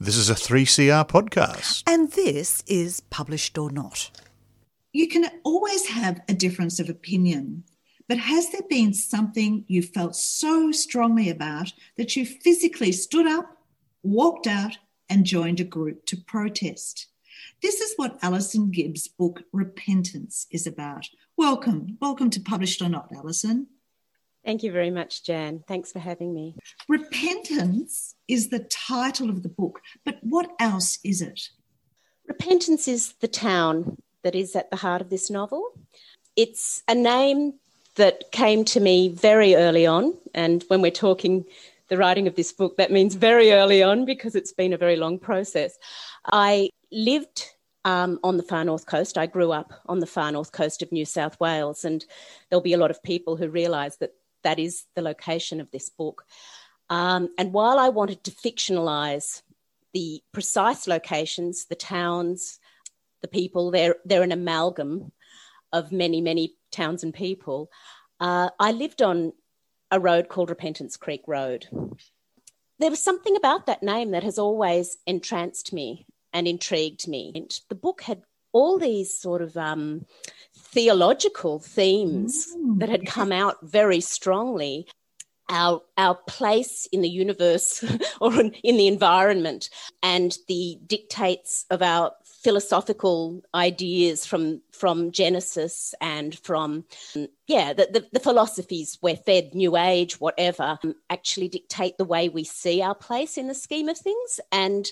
This is a 3CR podcast. And this is Published or Not. You can always have a difference of opinion, but has there been something you felt so strongly about that you physically stood up, walked out, and joined a group to protest? This is what Alison Gibbs' book Repentance is about. Welcome. Welcome to Published or Not, Alison. Thank you very much, Jan. Thanks for having me. Repentance is the title of the book, but what else is it? Repentance is the town that is at the heart of this novel. It's a name that came to me very early on, and when we're talking the writing of this book, that means very early on because it's been a very long process. I lived um, on the far north coast. I grew up on the far north coast of New South Wales, and there'll be a lot of people who realise that that is the location of this book. Um, and while I wanted to fictionalize the precise locations, the towns, the people, they're, they're an amalgam of many, many towns and people. Uh, I lived on a road called Repentance Creek Road. There was something about that name that has always entranced me and intrigued me. And the book had all these sort of um, theological themes mm. that had come out very strongly our our place in the universe or in the environment and the dictates of our philosophical ideas from from Genesis and from yeah the, the, the philosophies we're fed New Age whatever um, actually dictate the way we see our place in the scheme of things and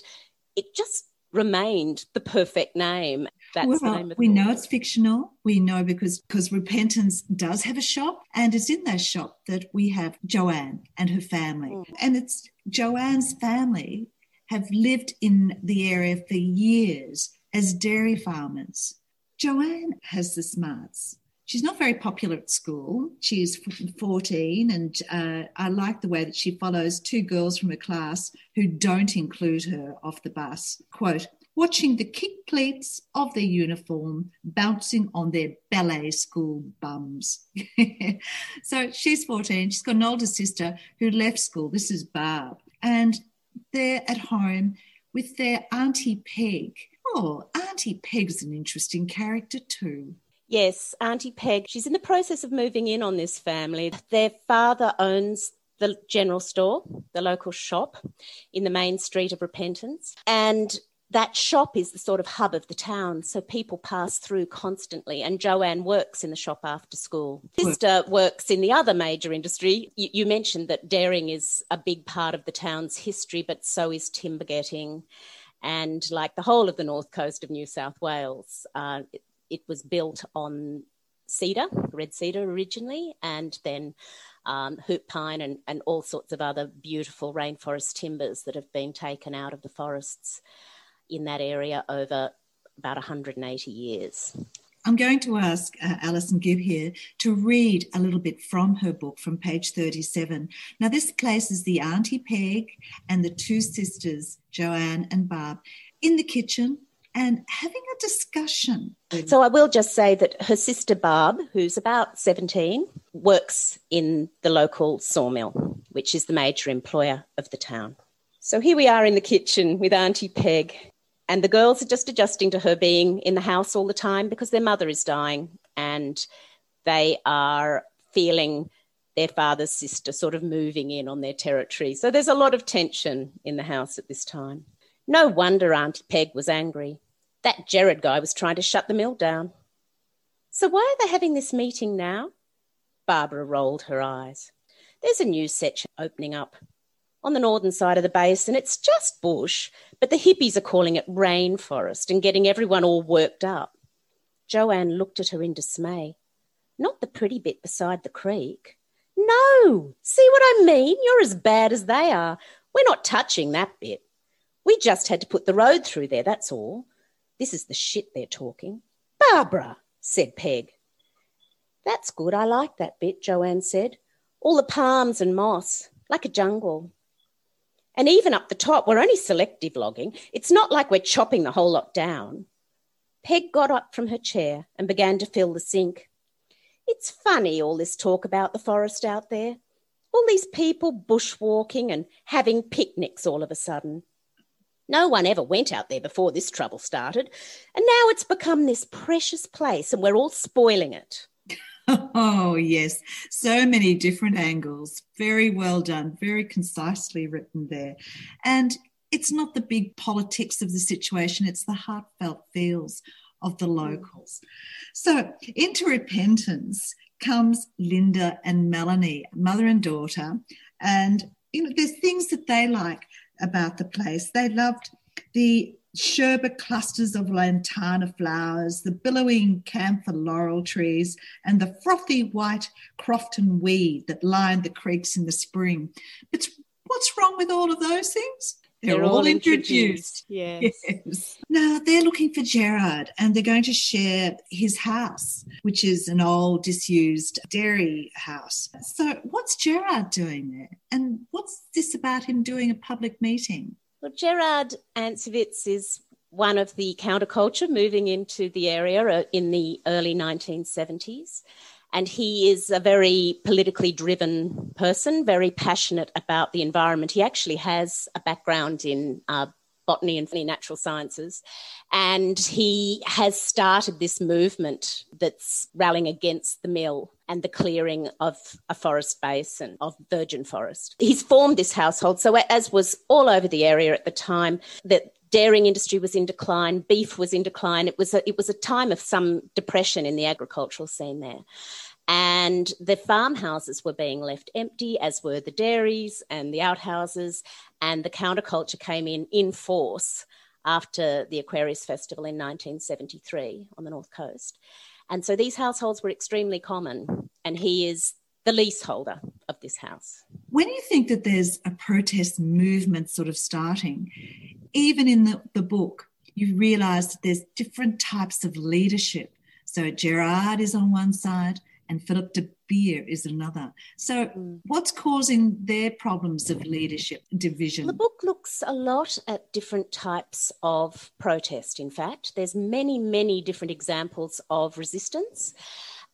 it just remained the perfect name. That's well, we know it's fictional. We know because because Repentance does have a shop, and it's in that shop that we have Joanne and her family, mm. and it's Joanne's family have lived in the area for years as dairy farmers. Joanne has the smarts. She's not very popular at school. She's 14, and uh, I like the way that she follows two girls from her class who don't include her off the bus. Quote, watching the kick pleats of their uniform bouncing on their ballet school bums. so she's 14. She's got an older sister who left school. This is Barb. And they're at home with their Auntie Peg. Oh, Auntie Peg's an interesting character too. Yes, Auntie Peg. She's in the process of moving in on this family. Their father owns the general store, the local shop in the main street of Repentance. And that shop is the sort of hub of the town, so people pass through constantly. And Joanne works in the shop after school. Sister works in the other major industry. You, you, mentioned that dairying is a big part of the town's history, but so is timber getting. And like the whole of the north coast of New South Wales, uh, it was built on cedar, red cedar originally, and then um, hoop pine and, and all sorts of other beautiful rainforest timbers that have been taken out of the forests in that area over about 180 years. I'm going to ask uh, Alison Gibb here to read a little bit from her book from page 37. Now, this places the Auntie Peg and the two sisters, Joanne and Barb, in the kitchen and having a discussion. So I will just say that her sister Barb, who's about 17, works in the local sawmill, which is the major employer of the town. So here we are in the kitchen with Auntie Peg, and the girls are just adjusting to her being in the house all the time because their mother is dying and they are feeling their father's sister sort of moving in on their territory. So there's a lot of tension in the house at this time. No wonder Auntie Peg was angry. That Gerard guy was trying to shut the mill down. So why are they having this meeting now? Barbara rolled her eyes. There's a new section opening up on the northern side of the basin. It's just bush, but the hippies are calling it rainforest and getting everyone all worked up. Joanne looked at her in dismay. Not the pretty bit beside the creek. No, see what I mean? You're as bad as they are. We're not touching that bit. We just had to put the road through there, that's all. This is the shit they're talking. Barbara, said Peg. That's good. I like that bit, Joanne said. All the palms and moss, like a jungle. And even up the top, we're only selective logging. It's not like we're chopping the whole lot down. Peg got up from her chair and began to fill the sink. It's funny, all this talk about the forest out there. All these people bushwalking and having picnics all of a sudden. No one ever went out there before this trouble started. And now it's become this precious place and we're all spoiling it. Oh, yes. So many different angles. Very well done. Very concisely written there. And it's not the big politics of the situation, it's the heartfelt feels of the mm. locals. So, into repentance comes Linda and Melanie, mother and daughter. And, you know, there's things that they like about the place. They loved the sherbet clusters of lantana flowers, the billowing camphor laurel trees, and the frothy white crofton weed that lined the creeks in the spring. But what's wrong with all of those things? They're, they're all, all, introduced. introduced. Yes. yes. Now they're looking for Gerard and they're going to share his house, which is an old disused dairy house. So what's Gerard doing there? And what's this about him doing a public meeting? Well, Gerard Ansovitz is one of the counterculture moving into the area uh, in the early 1970s. And he is a very politically driven person, very passionate about the environment. He actually has a background in uh, botany and natural sciences. And he has started this movement that's rallying against the mill and the clearing of a forest basin, of virgin forest. He's formed this household. So, as was all over the area at the time, that dairying industry was in decline, beef was in decline. It was a, it was a time of some depression in the agricultural scene there. And the farmhouses were being left empty, as were the dairies and the outhouses. And the counterculture came in in force after the Aquarius Festival in 1973 on the North Coast. And so these households were extremely common. And he is the leaseholder of this house. When you think that there's a protest movement sort of starting, even in the, the book, you realize that there's different types of leadership. So Gerard is on one side and Philip de Beer is another. So, mm. what's causing their problems of leadership division? The book looks a lot at different types of protest. In fact, there's many, many different examples of resistance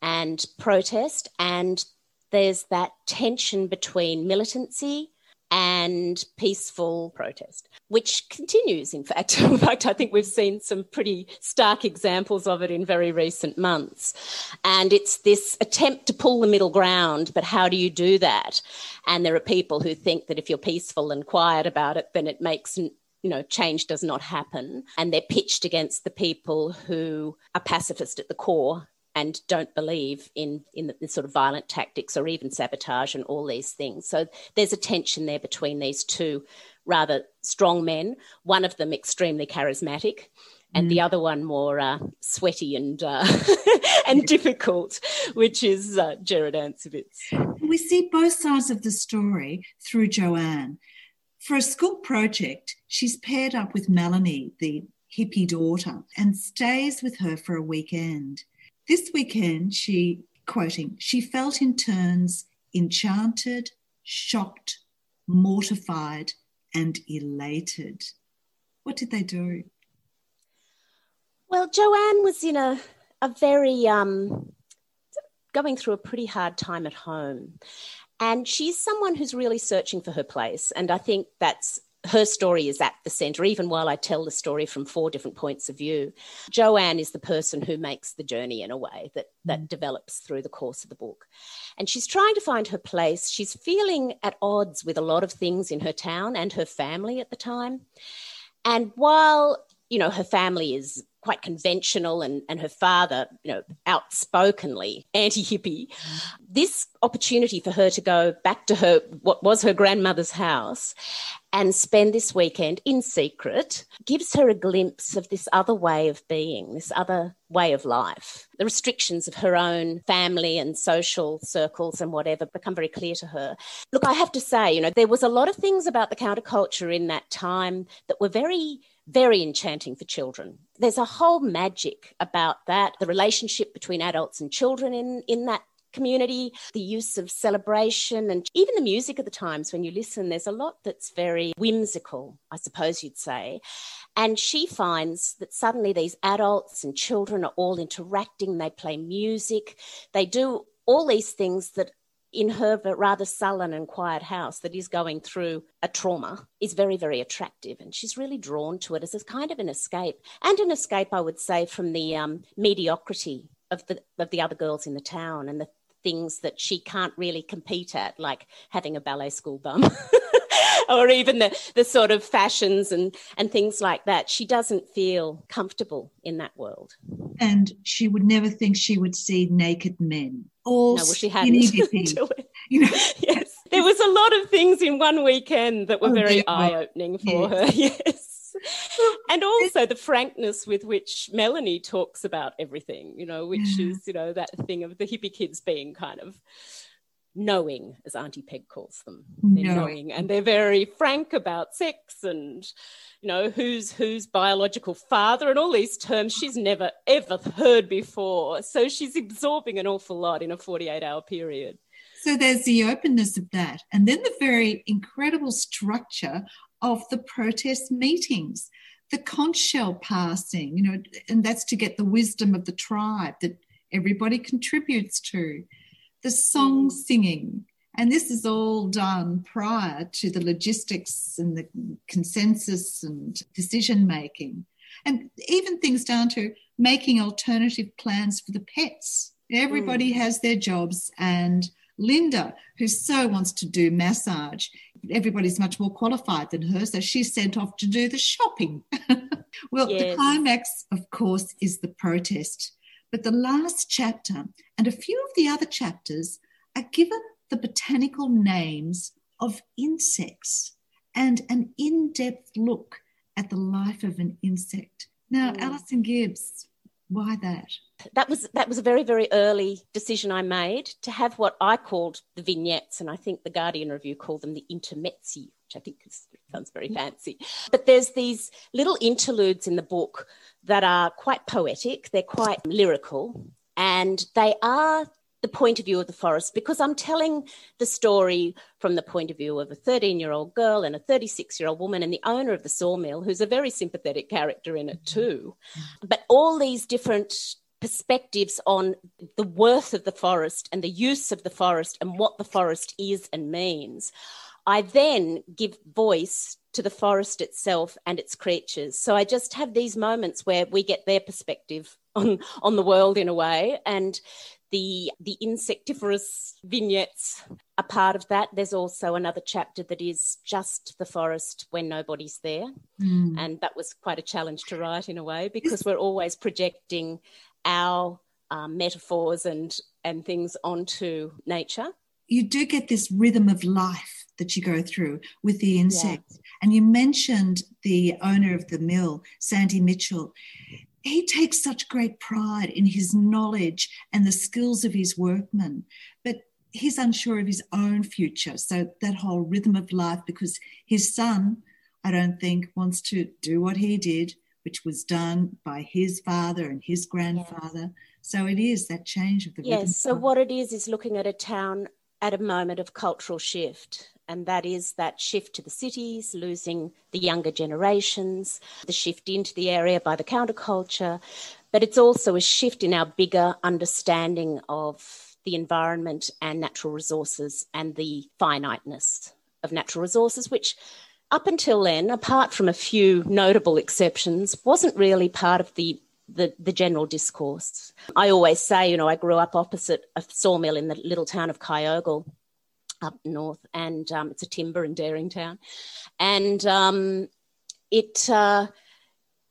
and protest, and there's that tension between militancy and peaceful protest, which continues, in fact. in fact, I think we've seen some pretty stark examples of it in very recent months. And it's this attempt to pull the middle ground, but how do you do that? And there are people who think that if you're peaceful and quiet about it, then it makes you know, change does not happen. And they're pitched against the people who are pacifist at the core and don't believe in in the, the, sort of violent tactics or even sabotage and all these things. So there's a tension there between these two rather strong men. One of them extremely charismatic, and mm. the other one more uh, sweaty and uh, and difficult, which is uh, Gerard Ansovitz. We see both sides of the story through Joanne. For a school project, she's paired up with Melanie, the hippie daughter, and stays with her for a weekend. This weekend, she, quoting, she felt in turns enchanted, shocked, mortified, and elated. What did they do? Well, Joanne was in a, a very, um, going through a pretty hard time at home. And she's someone who's really searching for her place. And I think that's her story is at the center, even while I tell the story from four different points of view. Joanne is the person who makes the journey in a way that, that mm. develops through the course of the book. And she's trying to find her place. She's feeling at odds with a lot of things in her town and her family at the time. And while, you know, her family is quite conventional and, and her father, you know, outspokenly anti-hippie, this opportunity for her to go back to her what was her grandmother's house and spend this weekend in secret gives her a glimpse of this other way of being, this other way of life. The restrictions of her own family and social circles and whatever become very clear to her. Look, I have to say, you know, there was a lot of things about the counterculture in that time that were very very enchanting for children. There's a whole magic about that, the relationship between adults and children in, in that community, the use of celebration, and even the music at the times when you listen, there's a lot that's very whimsical, I suppose you'd say. And she finds that suddenly these adults and children are all interacting, they play music, they do all these things that in her rather sullen and quiet house that is going through a trauma is very, very attractive. And she's really drawn to it as a kind of an escape and an escape, I would say, from the um, mediocrity of the, of the other girls in the town and the things that she can't really compete at, like having a ballet school bum. or even the, the sort of fashions and, and things like that. She doesn't feel comfortable in that world. And she would never think she would see naked men. All no, well, she hadn't. you know? yes, there was a lot of things in one weekend that were oh, very eye opening for yes. her. Yes. and also the frankness with which Melanie talks about everything, you know, which yeah. is, you know, that thing of the hippie kids being kind of knowing, as Auntie Peg calls them. They're knowing, and they're very frank about sex and you know who's who's biological father and all these terms she's never ever heard before. So she's absorbing an awful lot in a 48 hour period. So there's the openness of that, and then the very incredible structure of the protest meetings. The conch shell passing, you know, and that's to get the wisdom of the tribe that everybody contributes to the song singing. And this is all done prior to the logistics and the consensus and decision making. And even things down to making alternative plans for the pets. Everybody mm. has their jobs, and Linda, who so wants to do massage, everybody's much more qualified than her, so she's sent off to do the shopping. well, yes. the climax, of course, is the protest. But the last chapter and a few of the other chapters are given the botanical names of insects and an in depth look at the life of an insect. Now, mm. Alison Gibbs, why that? That was that was a very very early decision I made to have what I called the vignettes, and I think the Guardian review called them the intermezzi, which I think is, sounds very fancy. But there's these little interludes in the book that are quite poetic, they're quite lyrical, and they are the point of view of the forest because I'm telling the story from the point of view of a 13 year old girl and a 36 year old woman and the owner of the sawmill, who's a very sympathetic character in it too. But all these different perspectives on the worth of the forest and the use of the forest and what the forest is and means. I then give voice to the forest itself and its creatures. So I just have these moments where we get their perspective on, on the world in a way. And the the insectivorous vignettes are part of that. There's also another chapter that is just the forest when nobody's there. Mm. And that was quite a challenge to write in a way because we're always projecting our um, metaphors and and things onto nature. You do get this rhythm of life that you go through with the insects. Yeah. And you mentioned the owner of the mill, Sandy Mitchell. He takes such great pride in his knowledge and the skills of his workmen, but he's unsure of his own future. So that whole rhythm of life, because his son, I don't think, wants to do what he did, which was done by his father and his grandfather. Yes. So it is that change of the yes. So what it is is looking at a town at a moment of cultural shift and that is that shift to the cities, losing the younger generations, the shift into the area by the counterculture, but it's also a shift in our bigger understanding of the environment and natural resources and the finiteness of natural resources, which up until then, apart from a few notable exceptions, wasn't really part of the the, the general discourse. I always say, you know, I grew up opposite a sawmill in the little town of Kyogle, up north, and um, it's a timber and dairying town. And um, it, uh,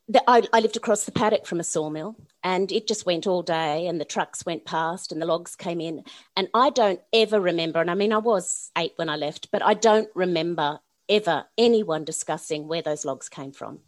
the, I, I, lived across the paddock from a sawmill, and it just went all day, and the trucks went past, and the logs came in. And I don't ever remember, and I mean, I was eight when I left, but I don't remember ever anyone discussing where those logs came from.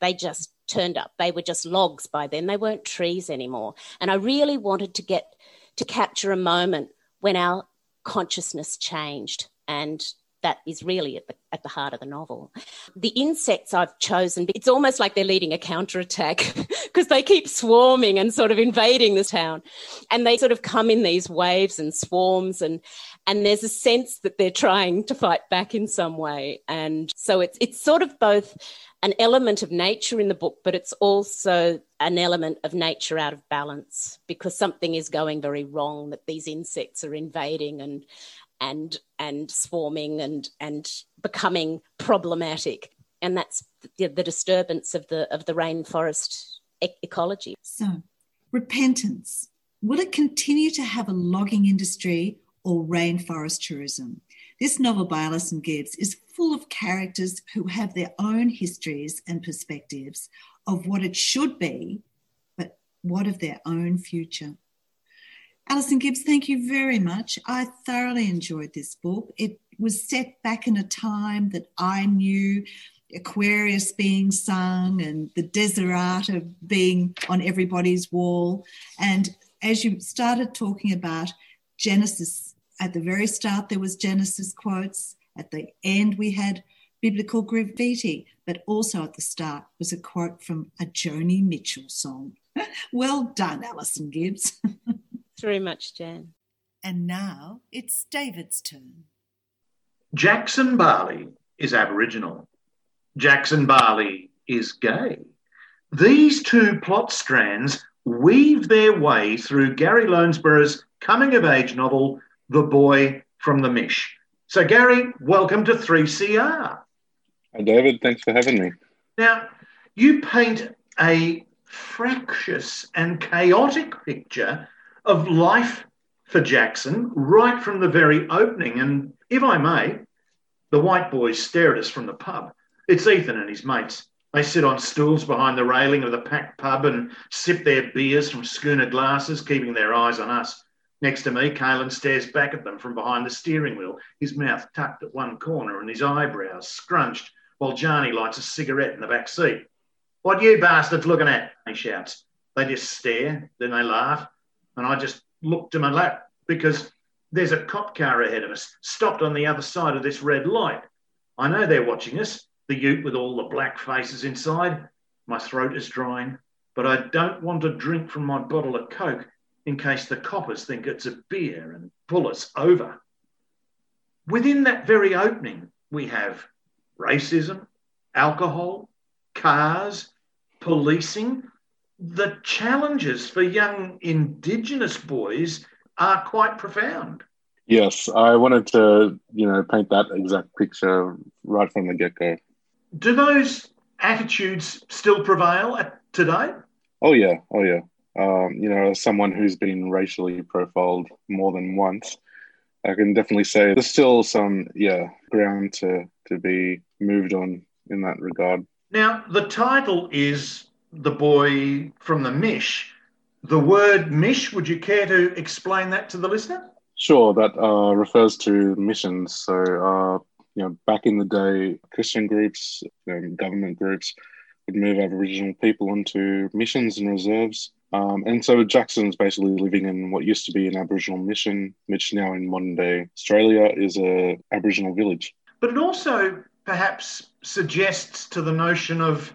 They just turned up. They were just logs by then. They weren't trees anymore. And I really wanted to get to capture a moment when our consciousness changed and that is really at the, at the heart of the novel. The insects I've chosen, it's almost like they're leading a counterattack because they keep swarming and sort of invading the town. And they sort of come in these waves and swarms and and there's a sense that they're trying to fight back in some way. And so it's it's sort of both an element of nature in the book, but it's also an element of nature out of balance because something is going very wrong that these insects are invading and and and swarming and and becoming problematic. And that's the, the disturbance of the of the rainforest e- ecology. So repentance. Will it continue to have a logging industry or rainforest tourism? This novel by alison gibbs is full of characters who have their own histories and perspectives of what it should be but what of their own future Alison Gibbs, thank you very much. I thoroughly enjoyed this book. It was set back in a time that I knew Aquarius being sung and the Desiderata being on everybody's wall. And as you started talking about Genesis, at the very start, there was Genesis quotes. At the end, we had biblical graffiti, but also at the start was a quote from a Joni Mitchell song. well done, Alison Gibbs. very much, Jan. And now it's David's turn. Jackson Barley is Aboriginal. Jackson Barley is gay. These two plot strands weave their way through Gary Lonesborough's coming of age novel, The Boy from the Mish. So, Gary, welcome to 3CR. Hi, David. Thanks for having me. Now, you paint a fractious and chaotic picture of life for Jackson right from the very opening. And if I may, the white boys stare at us from the pub. It's Ethan and his mates. They sit on stools behind the railing of the packed pub and sip their beers from schooner glasses, keeping their eyes on us. Next to me, Kalen stares back at them from behind the steering wheel, his mouth tucked at one corner and his eyebrows scrunched, while Johnny lights a cigarette in the back seat. What you bastards looking at? He shouts. They just stare, then they laugh, and I just looked to my lap because there's a cop car ahead of us, stopped on the other side of this red light. I know they're watching us, the ute with all the black faces inside. My throat is drying, but I don't want to drink from my bottle of Coke in case the coppers think it's a beer and pull us over. Within that very opening, we have racism, alcohol, cars, policing, the challenges for young Indigenous boys are quite profound. Yes, I wanted to, you know, paint that exact picture right from the get go. Do those attitudes still prevail at today? Oh yeah, oh yeah. Um, you know, as someone who's been racially profiled more than once, I can definitely say there's still some, yeah, ground to to be moved on in that regard. Now, the title is the boy from the Mish. The word Mish, would you care to explain that to the listener? Sure, that uh, refers to missions. So, uh, you know, back in the day, Christian groups, um, government groups would move Aboriginal people into missions and reserves. Um, and so Jackson's basically living in what used to be an Aboriginal mission, which now in modern day Australia is a Aboriginal village. But it also perhaps suggests to the notion of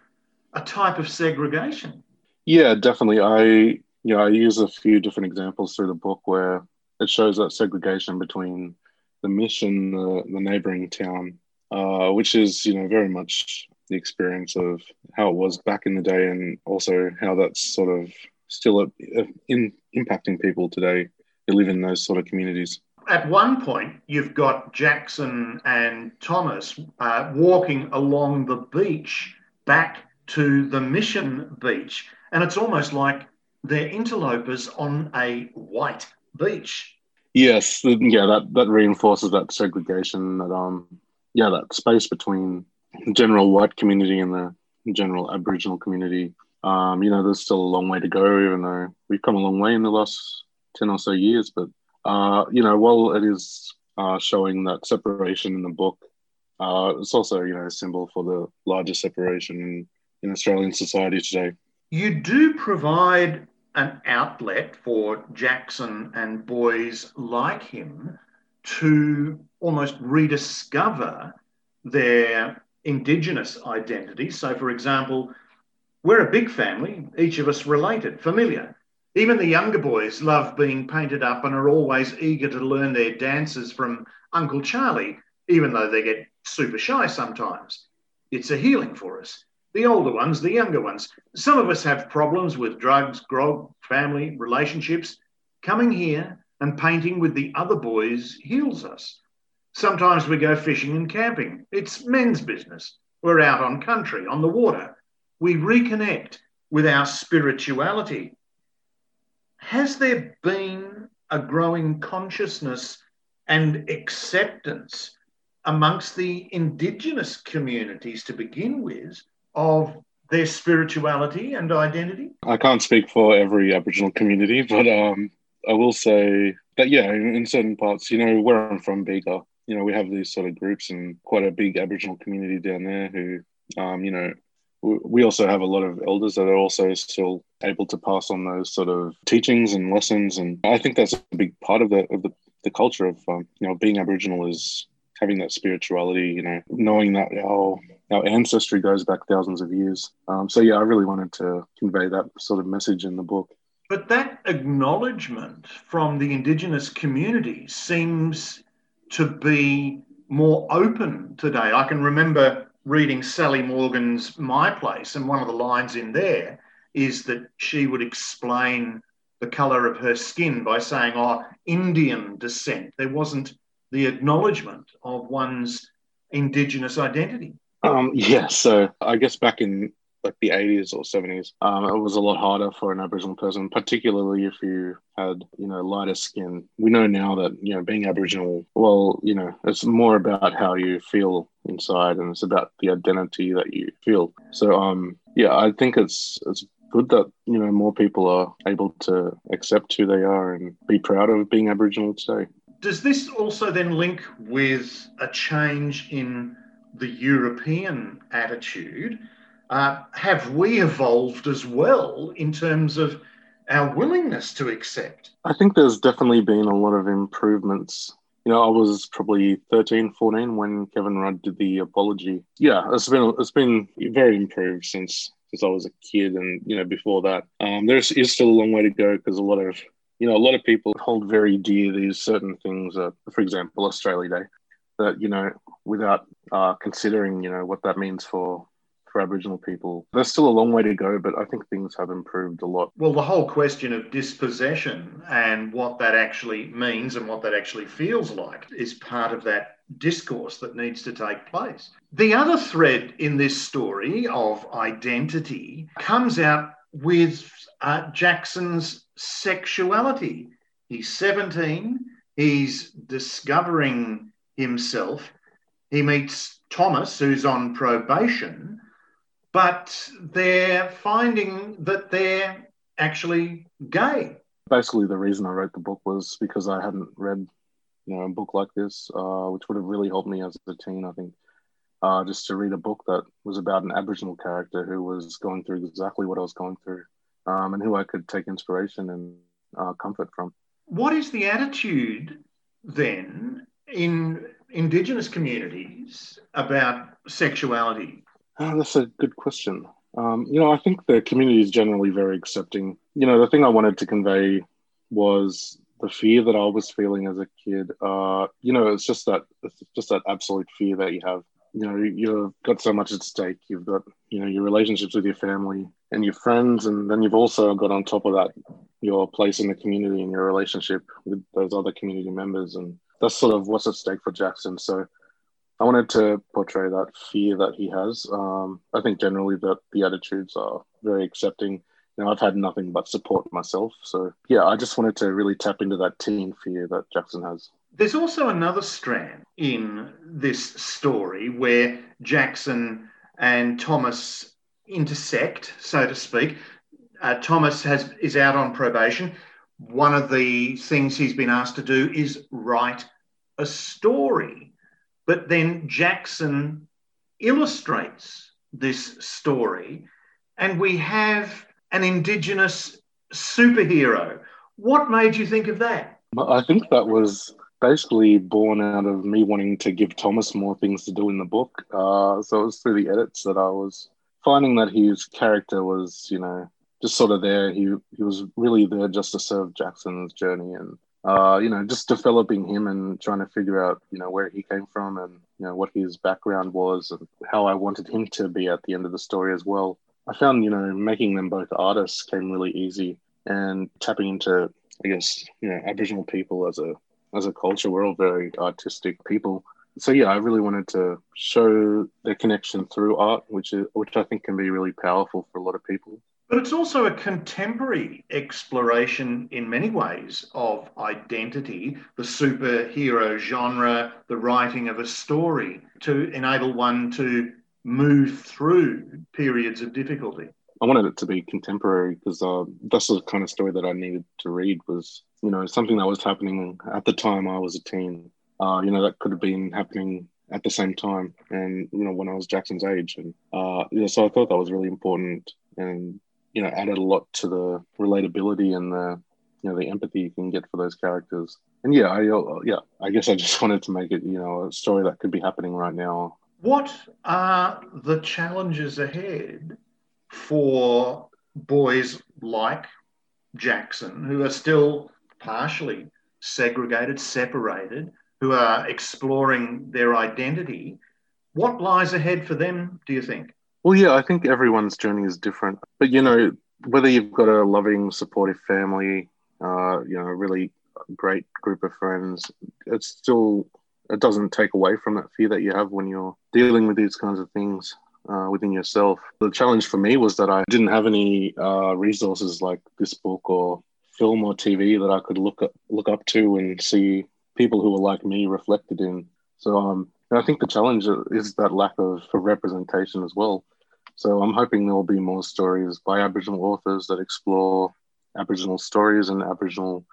a type of segregation. Yeah, definitely. I you know I use a few different examples through the book where it shows that segregation between the mission, the, the neighboring town, uh, which is you know very much the experience of how it was back in the day, and also how that's sort of still a, a, in impacting people today who live in those sort of communities. At one point, you've got Jackson and Thomas uh, walking along the beach back to the Mission Beach, and it's almost like they're interlopers on a white beach. Yes, yeah, that that reinforces that segregation, that um, yeah, that space between the general white community and the general Aboriginal community. Um, you know, there's still a long way to go, even though we've come a long way in the last ten or so years. But uh, you know, while it is uh, showing that separation in the book, uh, it's also you know a symbol for the larger separation in Australian society today. You do provide an outlet for Jackson and boys like him to almost rediscover their Indigenous identity. So, for example, we're a big family, each of us related, familiar. Even the younger boys love being painted up and are always eager to learn their dances from Uncle Charlie, even though they get super shy sometimes. It's a healing for us. The older ones, the younger ones. Some of us have problems with drugs, grog, family, relationships. Coming here and painting with the other boys heals us. Sometimes we go fishing and camping. It's men's business. We're out on country, on the water. We reconnect with our spirituality. Has there been a growing consciousness and acceptance amongst the Indigenous communities to begin with of their spirituality and identity? I can't speak for every Aboriginal community, but um, I will say that, yeah, in, in certain parts, you know, where I'm from, Bega, you know, we have these sort of groups and quite a big Aboriginal community down there who, um, you know, we also have a lot of elders that are also still able to pass on those sort of teachings and lessons, and I think that's a big part of the of the, the culture of um, you know being Aboriginal is having that spirituality, you know, knowing that our our ancestry goes back thousands of years. Um, so yeah, I really wanted to convey that sort of message in the book. But that acknowledgement from the Indigenous community seems to be more open today. I can remember reading Sally Morgan's My Place, and one of the lines in there is that she would explain the colour of her skin by saying, oh, Indian descent. There wasn't the acknowledgement of one's Indigenous identity. Um, yeah, so I guess back in like the 80s or 70s, um, it was a lot harder for an Aboriginal person, particularly if you had, you know, lighter skin. We know now that, you know, being Aboriginal, well, you know, it's more about how you feel inside and it's about the identity that you feel. So, um, yeah, I think it's, it's good that, you know, more people are able to accept who they are and be proud of being Aboriginal today. Does this also then link with a change in the European attitude? Uh, have we evolved as well in terms of our willingness to accept? I think there's definitely been a lot of improvements. You know, I was probably 13, 14 when Kevin Rudd did the apology. Yeah, it's been it's been very improved since since I was a kid, and you know before that. Um, there is still a long way to go because a lot of you know, a lot of people hold very dear these certain things, uh, for example, Australia Day, that, you know, without uh, considering, you know, what that means for for Aboriginal people. There's still a long way to go, but I think things have improved a lot. Well, the whole question of dispossession and what that actually means and what that actually feels like is part of that discourse that needs to take place. The other thread in this story of identity comes out with uh, Jackson's sexuality. He's 17, he's discovering himself. He meets Thomas, who's on probation, but they're finding that they're actually gay. Basically, the reason I wrote the book was because I hadn't read you know, a book like this, uh, which would have really helped me as a teen, I think. Uh, just to read a book that was about an Aboriginal character who was going through exactly what I was going through um, and who I could take inspiration and uh, comfort from. What is the attitude then in Indigenous communities about sexuality? Oh, that's a good question. Um, you know, I think the community is generally very accepting. You know, the thing I wanted to convey was the fear that I was feeling as a kid. Uh, you know, it's just that it's just that absolute fear that you have you know you've got so much at stake you've got you know your relationships with your family and your friends and then you've also got on top of that your place in the community and your relationship with those other community members and that's sort of what's at stake for jackson so i wanted to portray that fear that he has um, i think generally that the attitudes are very accepting you know, I've had nothing but support myself. So, yeah, I just wanted to really tap into that teen fear that Jackson has. There's also another strand in this story where Jackson and Thomas intersect, so to speak. Uh, Thomas has is out on probation. One of the things he's been asked to do is write a story, but then Jackson illustrates this story, and we have an Indigenous superhero. What made you think of that? I think that was basically born out of me wanting to give Thomas more things to do in the book. Uh, so it was through the edits that I was finding that his character was, you know, just sort of there. He he was really there just to serve Jackson's journey and uh, you know, just developing him and trying to figure out, you know, where he came from and, you know, what his background was and how I wanted him to be at the end of the story as well. I found, you know, making them both artists came really easy and tapping into, I guess, you know, Aboriginal people as a as a culture, we're all very artistic people. So yeah, I really wanted to show their connection through art, which is which I think can be really powerful for a lot of people. But it's also a contemporary exploration in many ways of identity, the superhero genre, the writing of a story to enable one to move through periods of difficulty. I wanted it to be contemporary because uh, that's the kind of story that I needed to read was, you know, something that was happening at the time I was a teen. Uh, you know, that could have been happening at the same time and, you know, when I was Jackson's age. And uh, yeah, so I thought that was really important and, you know, added a lot to the relatability and the, you know, the empathy you can get for those characters. And yeah, I, uh, yeah, I guess I just wanted to make it, you know, a story that could be happening right now. What are the challenges ahead for boys like Jackson who are still partially segregated, separated, who are exploring their identity. What lies ahead for them, do you think? Well, yeah, I think everyone's journey is different. But, you know, whether you've got a loving, supportive family, uh, you know, a really great group of friends, it's still, it doesn't take away from that fear that you have when you're dealing with these kinds of things uh, within yourself. The challenge for me was that I didn't have any uh, resources like this book or film or TV that I could look up, look up to and see people who are like me reflected in. So um, I think the challenge is that lack of representation as well. So I'm hoping there will be more stories by Aboriginal authors that explore Aboriginal stories and Aboriginal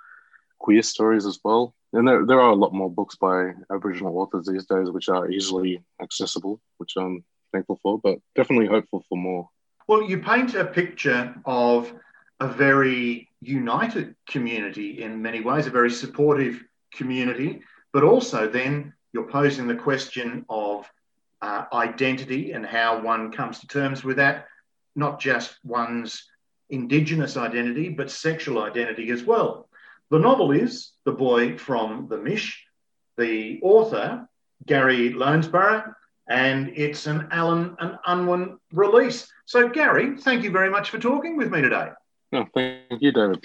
queer stories as well. And there, there are a lot more books by Aboriginal authors these days which are easily accessible, which I'm thankful for, but definitely hopeful for more. Well, you paint a picture of a very united community in many ways, a very supportive community, but also then you're posing the question of uh, identity and how one comes to terms with that, not just one's Indigenous identity, but sexual identity as well. The novel is The Boy from the Mish. The author, Gary Lonesborough, and it's an Allen and Unwin release. So, Gary, thank you very much for talking with me today. No, thank you, David.